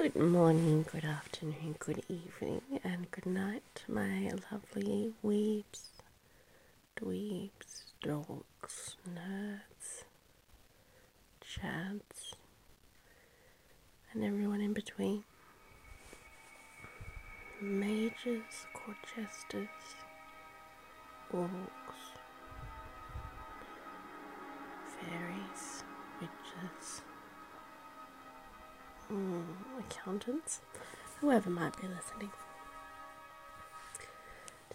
Good morning, good afternoon, good evening, and good night, my lovely weebs, dweebs, dogs, nerds, chads, and everyone in between. Mages, Corchesters, orcs, fairies, witches mm, accountants, whoever might be listening.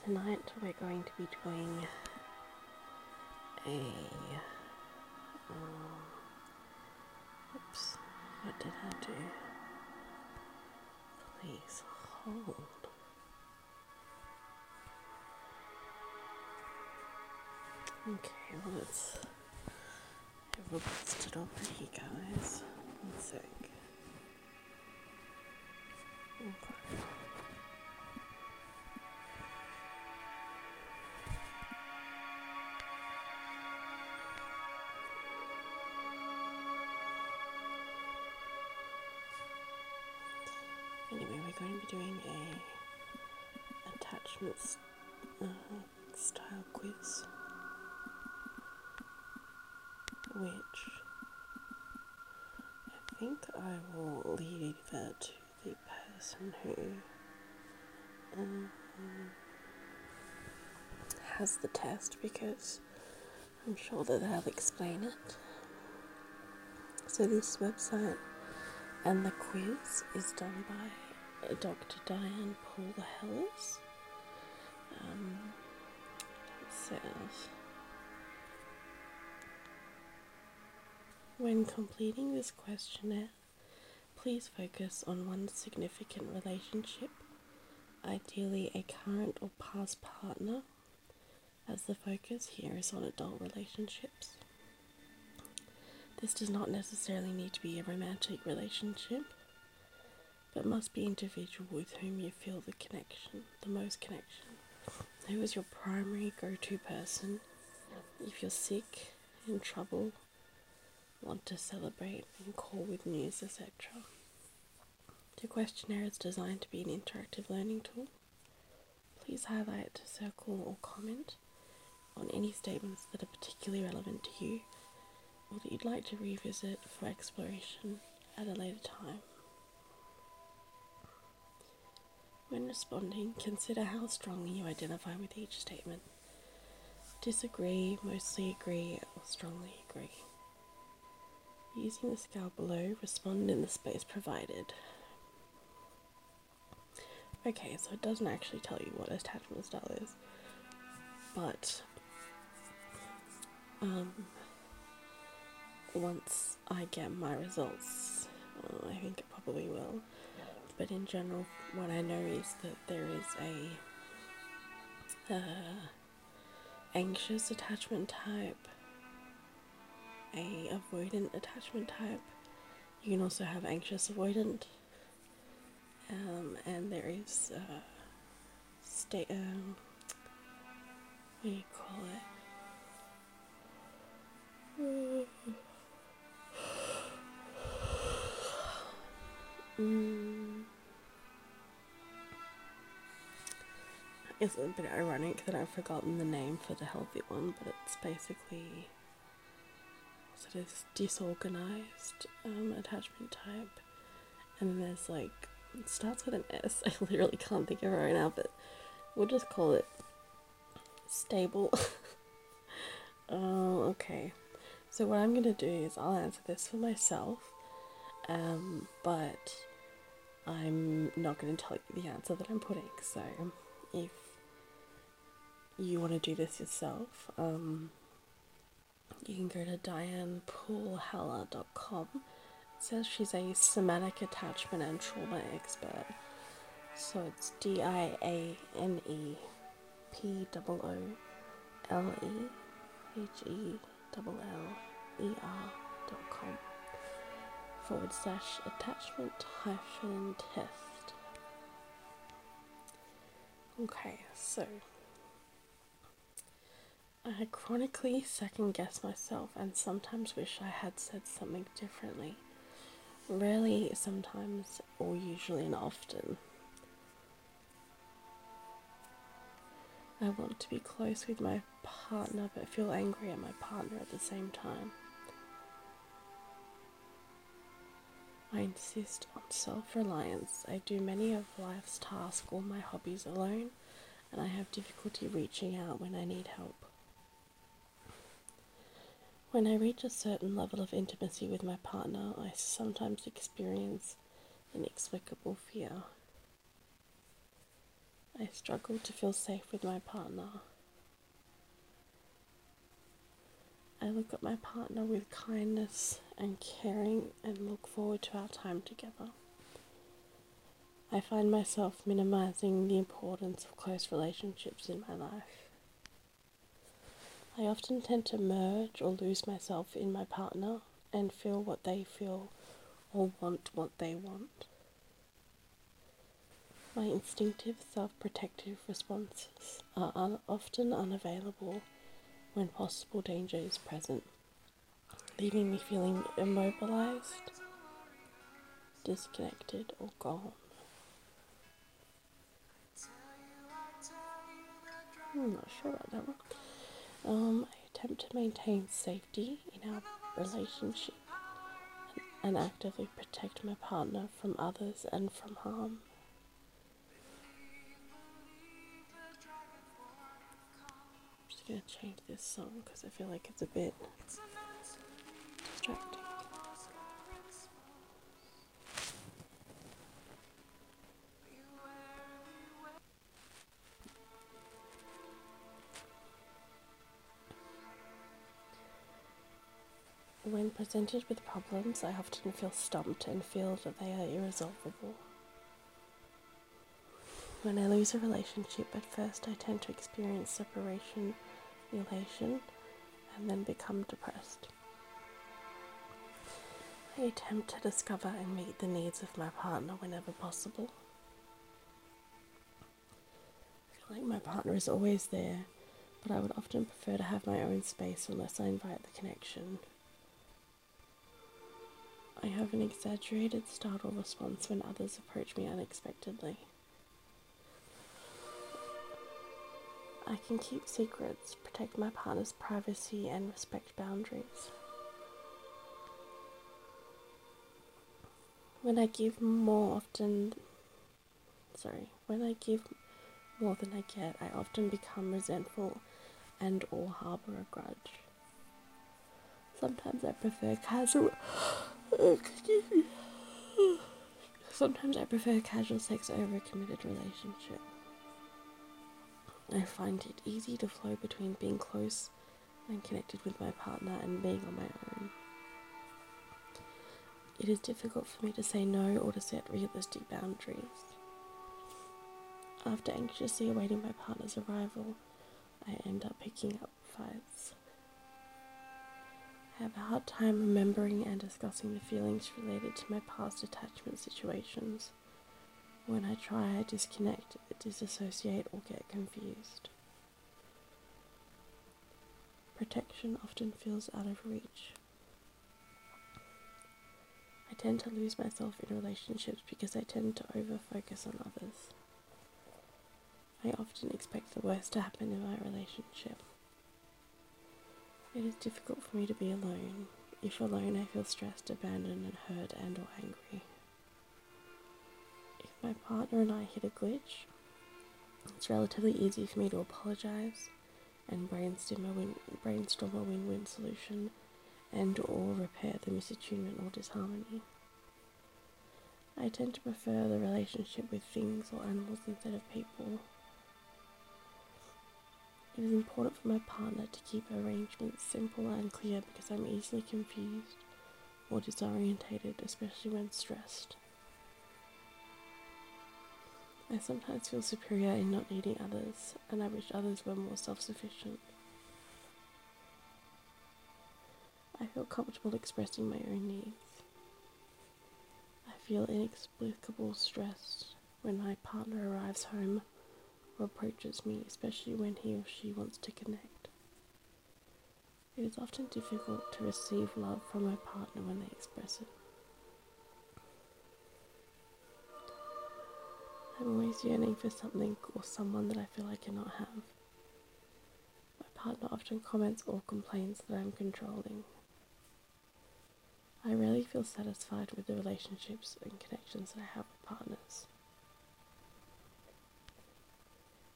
Tonight we're going to be doing a. Um, oops, what did I do? Please hold. Okay, well, a bust it here, guys. One sec. Anyway, we're going to be doing a attachments uh, style quiz, which I think I will leave that to person who um, has the test because I'm sure that they'll explain it. So, this website and the quiz is done by Dr. Diane Poole Heller. Um, says when completing this questionnaire, please focus on one significant relationship ideally a current or past partner, as the focus here is on adult relationships. This does not necessarily need to be a romantic relationship, but must be individual with whom you feel the connection, the most connection. Who is your primary go to person if you're sick, in trouble, want to celebrate, and call with news, etc. The questionnaire is designed to be an interactive learning tool. Please highlight, circle, or comment on any statements that are particularly relevant to you or that you'd like to revisit for exploration at a later time. When responding, consider how strongly you identify with each statement. Disagree, mostly agree, or strongly agree. Using the scale below, respond in the space provided. Okay, so it doesn't actually tell you what attachment style is, but um, once I get my results, uh, I think it probably will. But in general, what I know is that there is a uh, anxious attachment type, a avoidant attachment type. You can also have anxious avoidant um, and there is uh, state. Um, what do you call it? Mm. It's a bit ironic that I've forgotten the name for the healthy one, but it's basically sort of disorganized um, attachment type, and there's like it starts with an S. I literally can't think of it right now, but we'll just call it stable. oh, okay. So what I'm gonna do is I'll answer this for myself, um, but I'm not gonna tell you the answer that I'm putting. So if you want to do this yourself, um, you can go to dianepooleheller.com says she's a somatic attachment and trauma expert. So it's D I A N E P O O L E H E L L E R dot com forward slash attachment hyphen test. Okay, so I chronically second guess myself and sometimes wish I had said something differently. Rarely, sometimes, or usually and often. I want to be close with my partner but feel angry at my partner at the same time. I insist on self reliance. I do many of life's tasks or my hobbies alone, and I have difficulty reaching out when I need help. When I reach a certain level of intimacy with my partner, I sometimes experience inexplicable fear. I struggle to feel safe with my partner. I look at my partner with kindness and caring and look forward to our time together. I find myself minimizing the importance of close relationships in my life. I often tend to merge or lose myself in my partner and feel what they feel or want what they want. My instinctive self protective responses are un- often unavailable when possible danger is present, leaving me feeling immobilized, disconnected, or gone. I'm not sure about that one. Um, I attempt to maintain safety in our relationship and actively protect my partner from others and from harm. I'm just going to change this song because I feel like it's a bit distracting. When presented with problems, I often feel stumped and feel that they are irresolvable. When I lose a relationship, at first I tend to experience separation elation, and then become depressed. I attempt to discover and meet the needs of my partner whenever possible. I feel like my partner is always there, but I would often prefer to have my own space unless I invite the connection. I have an exaggerated startle response when others approach me unexpectedly. I can keep secrets, protect my partner's privacy, and respect boundaries. When I give more often, sorry, when I give more than I get, I often become resentful and or harbor a grudge. Sometimes I prefer casual. Sometimes I prefer casual sex over a committed relationship. I find it easy to flow between being close and connected with my partner and being on my own. It is difficult for me to say no or to set realistic boundaries. After anxiously awaiting my partner's arrival, I end up picking up fights. I have a hard time remembering and discussing the feelings related to my past attachment situations. When I try, I disconnect, disassociate, or get confused. Protection often feels out of reach. I tend to lose myself in relationships because I tend to over focus on others. I often expect the worst to happen in my relationship. It is difficult for me to be alone. If alone, I feel stressed, abandoned, and hurt and or angry If my partner and I hit a glitch, it's relatively easy for me to apologize and brainstorm a win brainstorm a win-win solution and or repair the misattunement or disharmony. I tend to prefer the relationship with things or animals instead of people. It is important for my partner to keep arrangements simple and clear because I'm easily confused or disorientated, especially when stressed. I sometimes feel superior in not needing others, and I wish others were more self sufficient. I feel comfortable expressing my own needs. I feel inexplicable stress when my partner arrives home Approaches me, especially when he or she wants to connect. It is often difficult to receive love from my partner when they express it. I'm always yearning for something or someone that I feel I cannot have. My partner often comments or complains that I'm controlling. I rarely feel satisfied with the relationships and connections that I have with partners.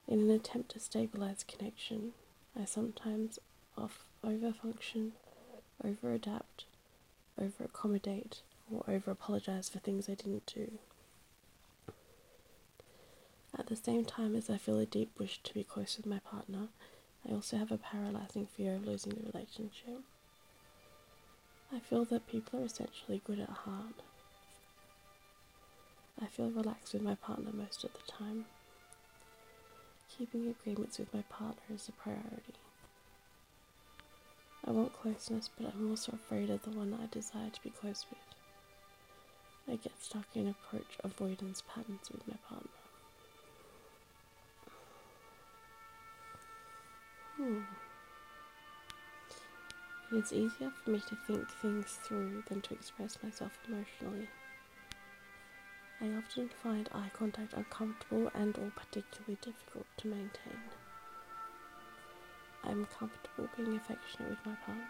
In an attempt to stabilize connection, I sometimes off overfunction, over adapt, over accommodate, or over apologize for things I didn't do. At the same time as I feel a deep wish to be close with my partner, I also have a paralyzing fear of losing the relationship. I feel that people are essentially good at heart. I feel relaxed with my partner most of the time. Keeping agreements with my partner is a priority. I want closeness, but I'm also afraid of the one I desire to be close with. I get stuck in approach avoidance patterns with my partner. Hmm. It's easier for me to think things through than to express myself emotionally. I often find eye contact uncomfortable and or particularly difficult to maintain. I'm comfortable being affectionate with my partner.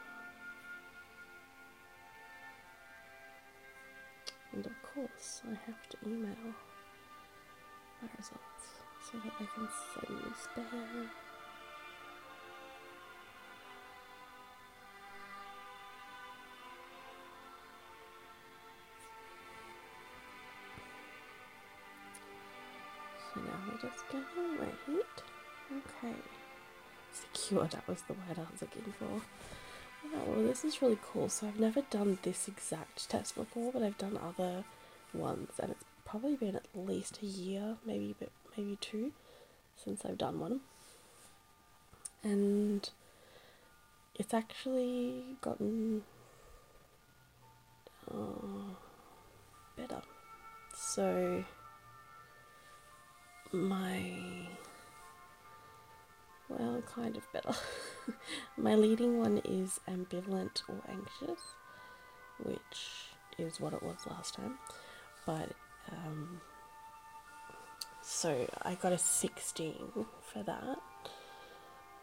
And of course, I have to email my results so that I can send me spam. Secure, that was the word I was looking for. Oh, well, this is really cool. So I've never done this exact test before, but I've done other ones, and it's probably been at least a year, maybe a bit, maybe two, since I've done one. And it's actually gotten uh, better. So my well, kind of better. My leading one is ambivalent or anxious, which is what it was last time. But, um, so I got a 16 for that.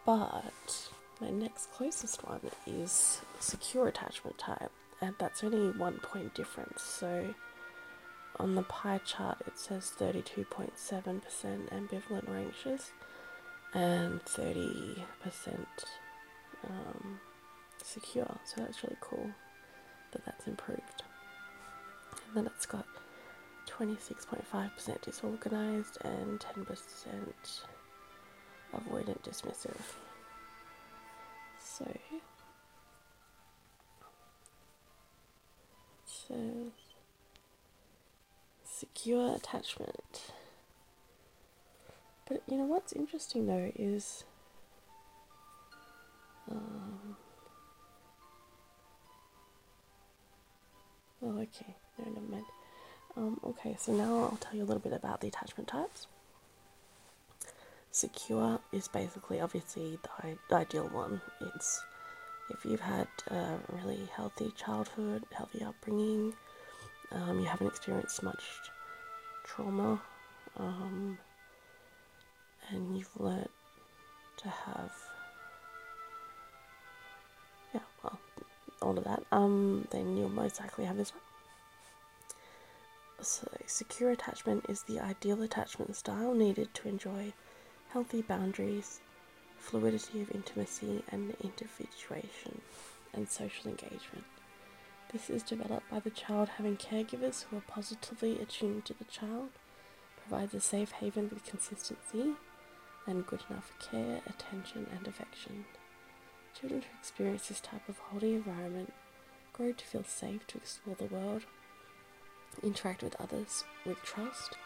But my next closest one is secure attachment type, and that's only one point difference. So on the pie chart, it says 32.7% ambivalent or anxious and 30% um, secure. So that's really cool that that's improved. And then it's got 26.5% disorganized and 10% avoidant dismissive. So it secure attachment. But you know what's interesting though is. Um, oh, okay. No, never mind. Um, okay, so now I'll tell you a little bit about the attachment types. Secure is basically, obviously, the ideal one. It's if you've had a really healthy childhood, healthy upbringing, um, you haven't experienced much trauma, um, and you've learnt to have yeah well all of that um then you'll most likely have this one. So secure attachment is the ideal attachment style needed to enjoy healthy boundaries fluidity of intimacy and individuation and social engagement. This is developed by the child having caregivers who are positively attuned to the child provides a safe haven with consistency and good enough care, attention, and affection. Children who experience this type of holding environment grow to feel safe to explore the world, interact with others with trust,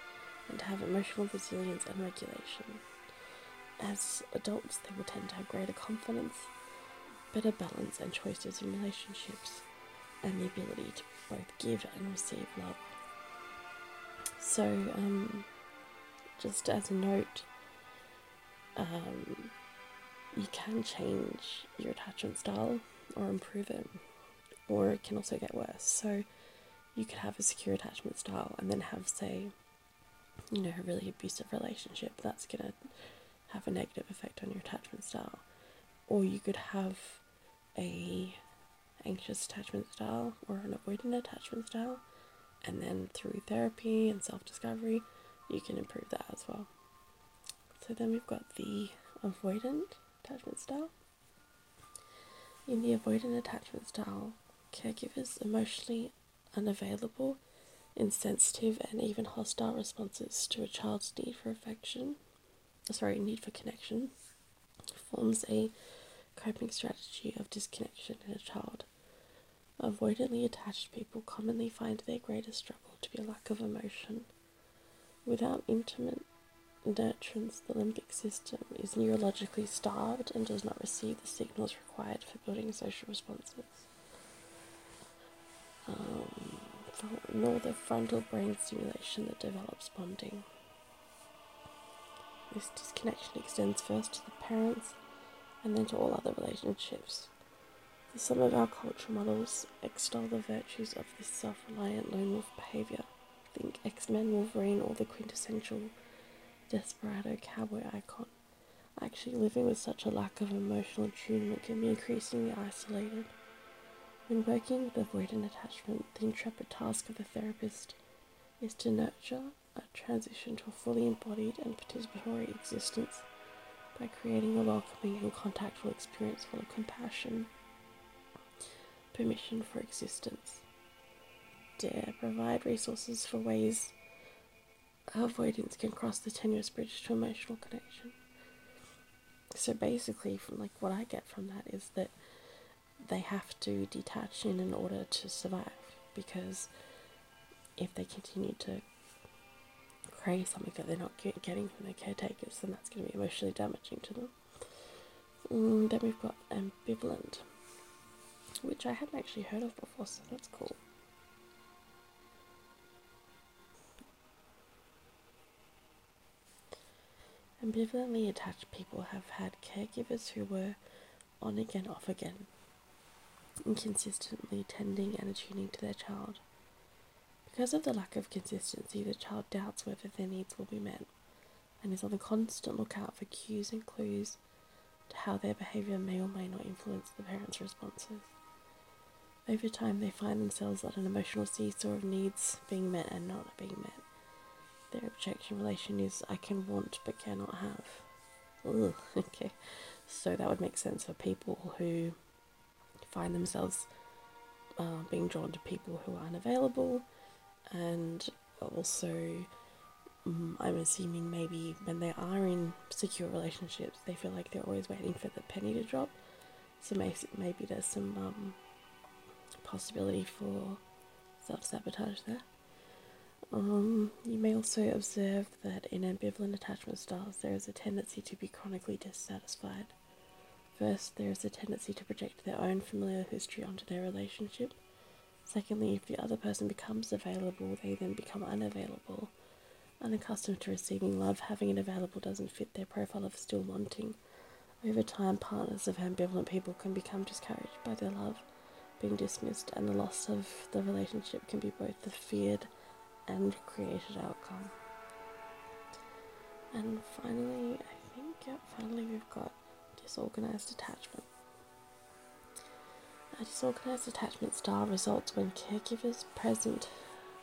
and to have emotional resilience and regulation. As adults, they will tend to have greater confidence, better balance and choices in relationships, and the ability to both give and receive love. So, um, just as a note, um, you can change your attachment style or improve it, or it can also get worse. So you could have a secure attachment style and then have, say, you know, a really abusive relationship, that's going to have a negative effect on your attachment style. Or you could have a anxious attachment style or an avoidant attachment style, and then through therapy and self discovery, you can improve that as well. So then we've got the avoidant attachment style. In the avoidant attachment style, caregivers emotionally unavailable, insensitive, and even hostile responses to a child's need for affection, sorry, need for connection, forms a coping strategy of disconnection in a child. Avoidantly attached people commonly find their greatest struggle to be a lack of emotion. Without intimate nurturance, the limbic system is neurologically starved and does not receive the signals required for building social responses. Um, nor the frontal brain stimulation that develops bonding. This disconnection extends first to the parents and then to all other relationships. Some of our cultural models extol the virtues of this self reliant lone wolf behavior. Think X Men Wolverine or the quintessential desperado cowboy icon. Actually, living with such a lack of emotional attunement can be increasingly isolated. When working with avoidant attachment, the intrepid task of the therapist is to nurture a transition to a fully embodied and participatory existence by creating a welcoming and contactful experience full of compassion, permission for existence. Dare provide resources for ways avoidance can cross the tenuous bridge to emotional connection. So basically, from like what I get from that is that they have to detach in in order to survive because if they continue to crave something that they're not getting from their caretakers, then that's going to be emotionally damaging to them. Mm, then we've got ambivalent, which I hadn't actually heard of before, so that's cool. Ambivalently attached people have had caregivers who were on again, off again, inconsistently tending and attuning to their child. Because of the lack of consistency, the child doubts whether their needs will be met and is on the constant lookout for cues and clues to how their behaviour may or may not influence the parent's responses. Over time, they find themselves at an emotional seesaw of needs being met and not being met. Their objection relation is I can want but cannot have. Ugh, okay, so that would make sense for people who find themselves uh, being drawn to people who are unavailable, and also um, I'm assuming maybe when they are in secure relationships, they feel like they're always waiting for the penny to drop. So maybe there's some um, possibility for self sabotage there. Um, you may also observe that in ambivalent attachment styles, there is a tendency to be chronically dissatisfied. First, there is a tendency to project their own familiar history onto their relationship. Secondly, if the other person becomes available, they then become unavailable. Unaccustomed to receiving love, having it available doesn't fit their profile of still wanting. Over time, partners of ambivalent people can become discouraged by their love being dismissed, and the loss of the relationship can be both the feared and created outcome. And finally, I think, yeah, finally, we've got disorganized attachment. A disorganized attachment style results when caregivers present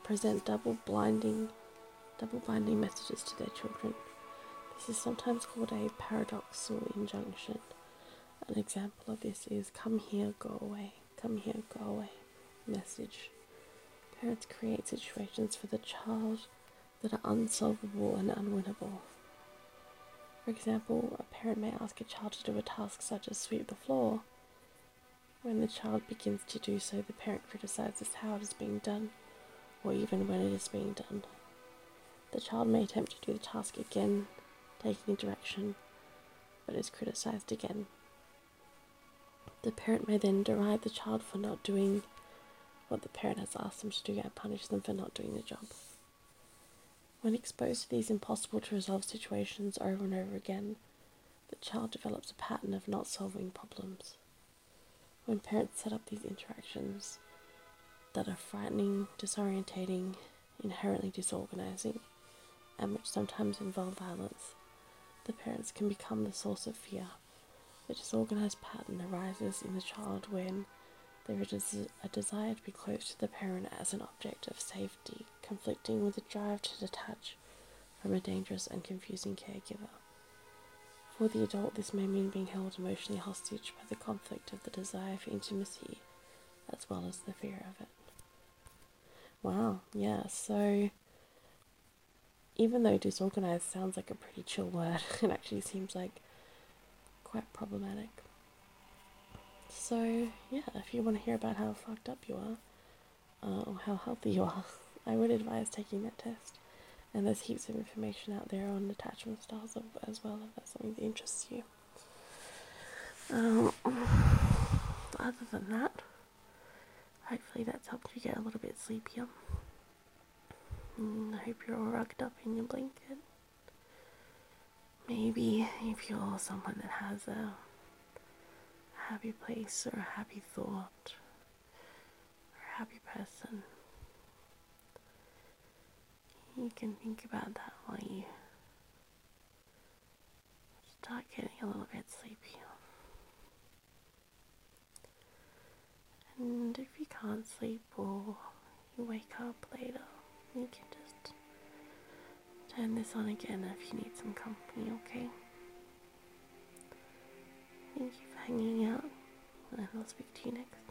present double blinding double binding messages to their children. This is sometimes called a paradoxal injunction. An example of this is come here, go away, come here, go away message. Parents create situations for the child that are unsolvable and unwinnable. For example, a parent may ask a child to do a task such as sweep the floor. When the child begins to do so, the parent criticizes how it is being done, or even when it is being done. The child may attempt to do the task again, taking a direction, but is criticized again. The parent may then deride the child for not doing what the parent has asked them to do and punish them for not doing the job. When exposed to these impossible to resolve situations over and over again, the child develops a pattern of not solving problems. When parents set up these interactions that are frightening, disorientating, inherently disorganizing, and which sometimes involve violence. The parents can become the source of fear. The disorganized pattern arises in the child when there is a desire to be close to the parent as an object of safety, conflicting with the drive to detach from a dangerous and confusing caregiver. For the adult, this may mean being held emotionally hostage by the conflict of the desire for intimacy as well as the fear of it. Wow, yeah, so even though disorganized sounds like a pretty chill word, it actually seems like quite problematic. So, yeah, if you want to hear about how fucked up you are, uh, or how healthy you are, I would advise taking that test. And there's heaps of information out there on attachment styles as well, if that's something that interests you. Um, other than that, hopefully that's helped you get a little bit sleepier. And I hope you're all rugged up in your blanket. Maybe if you're someone that has a happy place or a happy thought or a happy person, you can think about that while you start getting a little bit sleepy. And if you can't sleep or you wake up later, you can just turn this on again if you need some company, okay? Thank you for hanging out, and I'll speak to you next.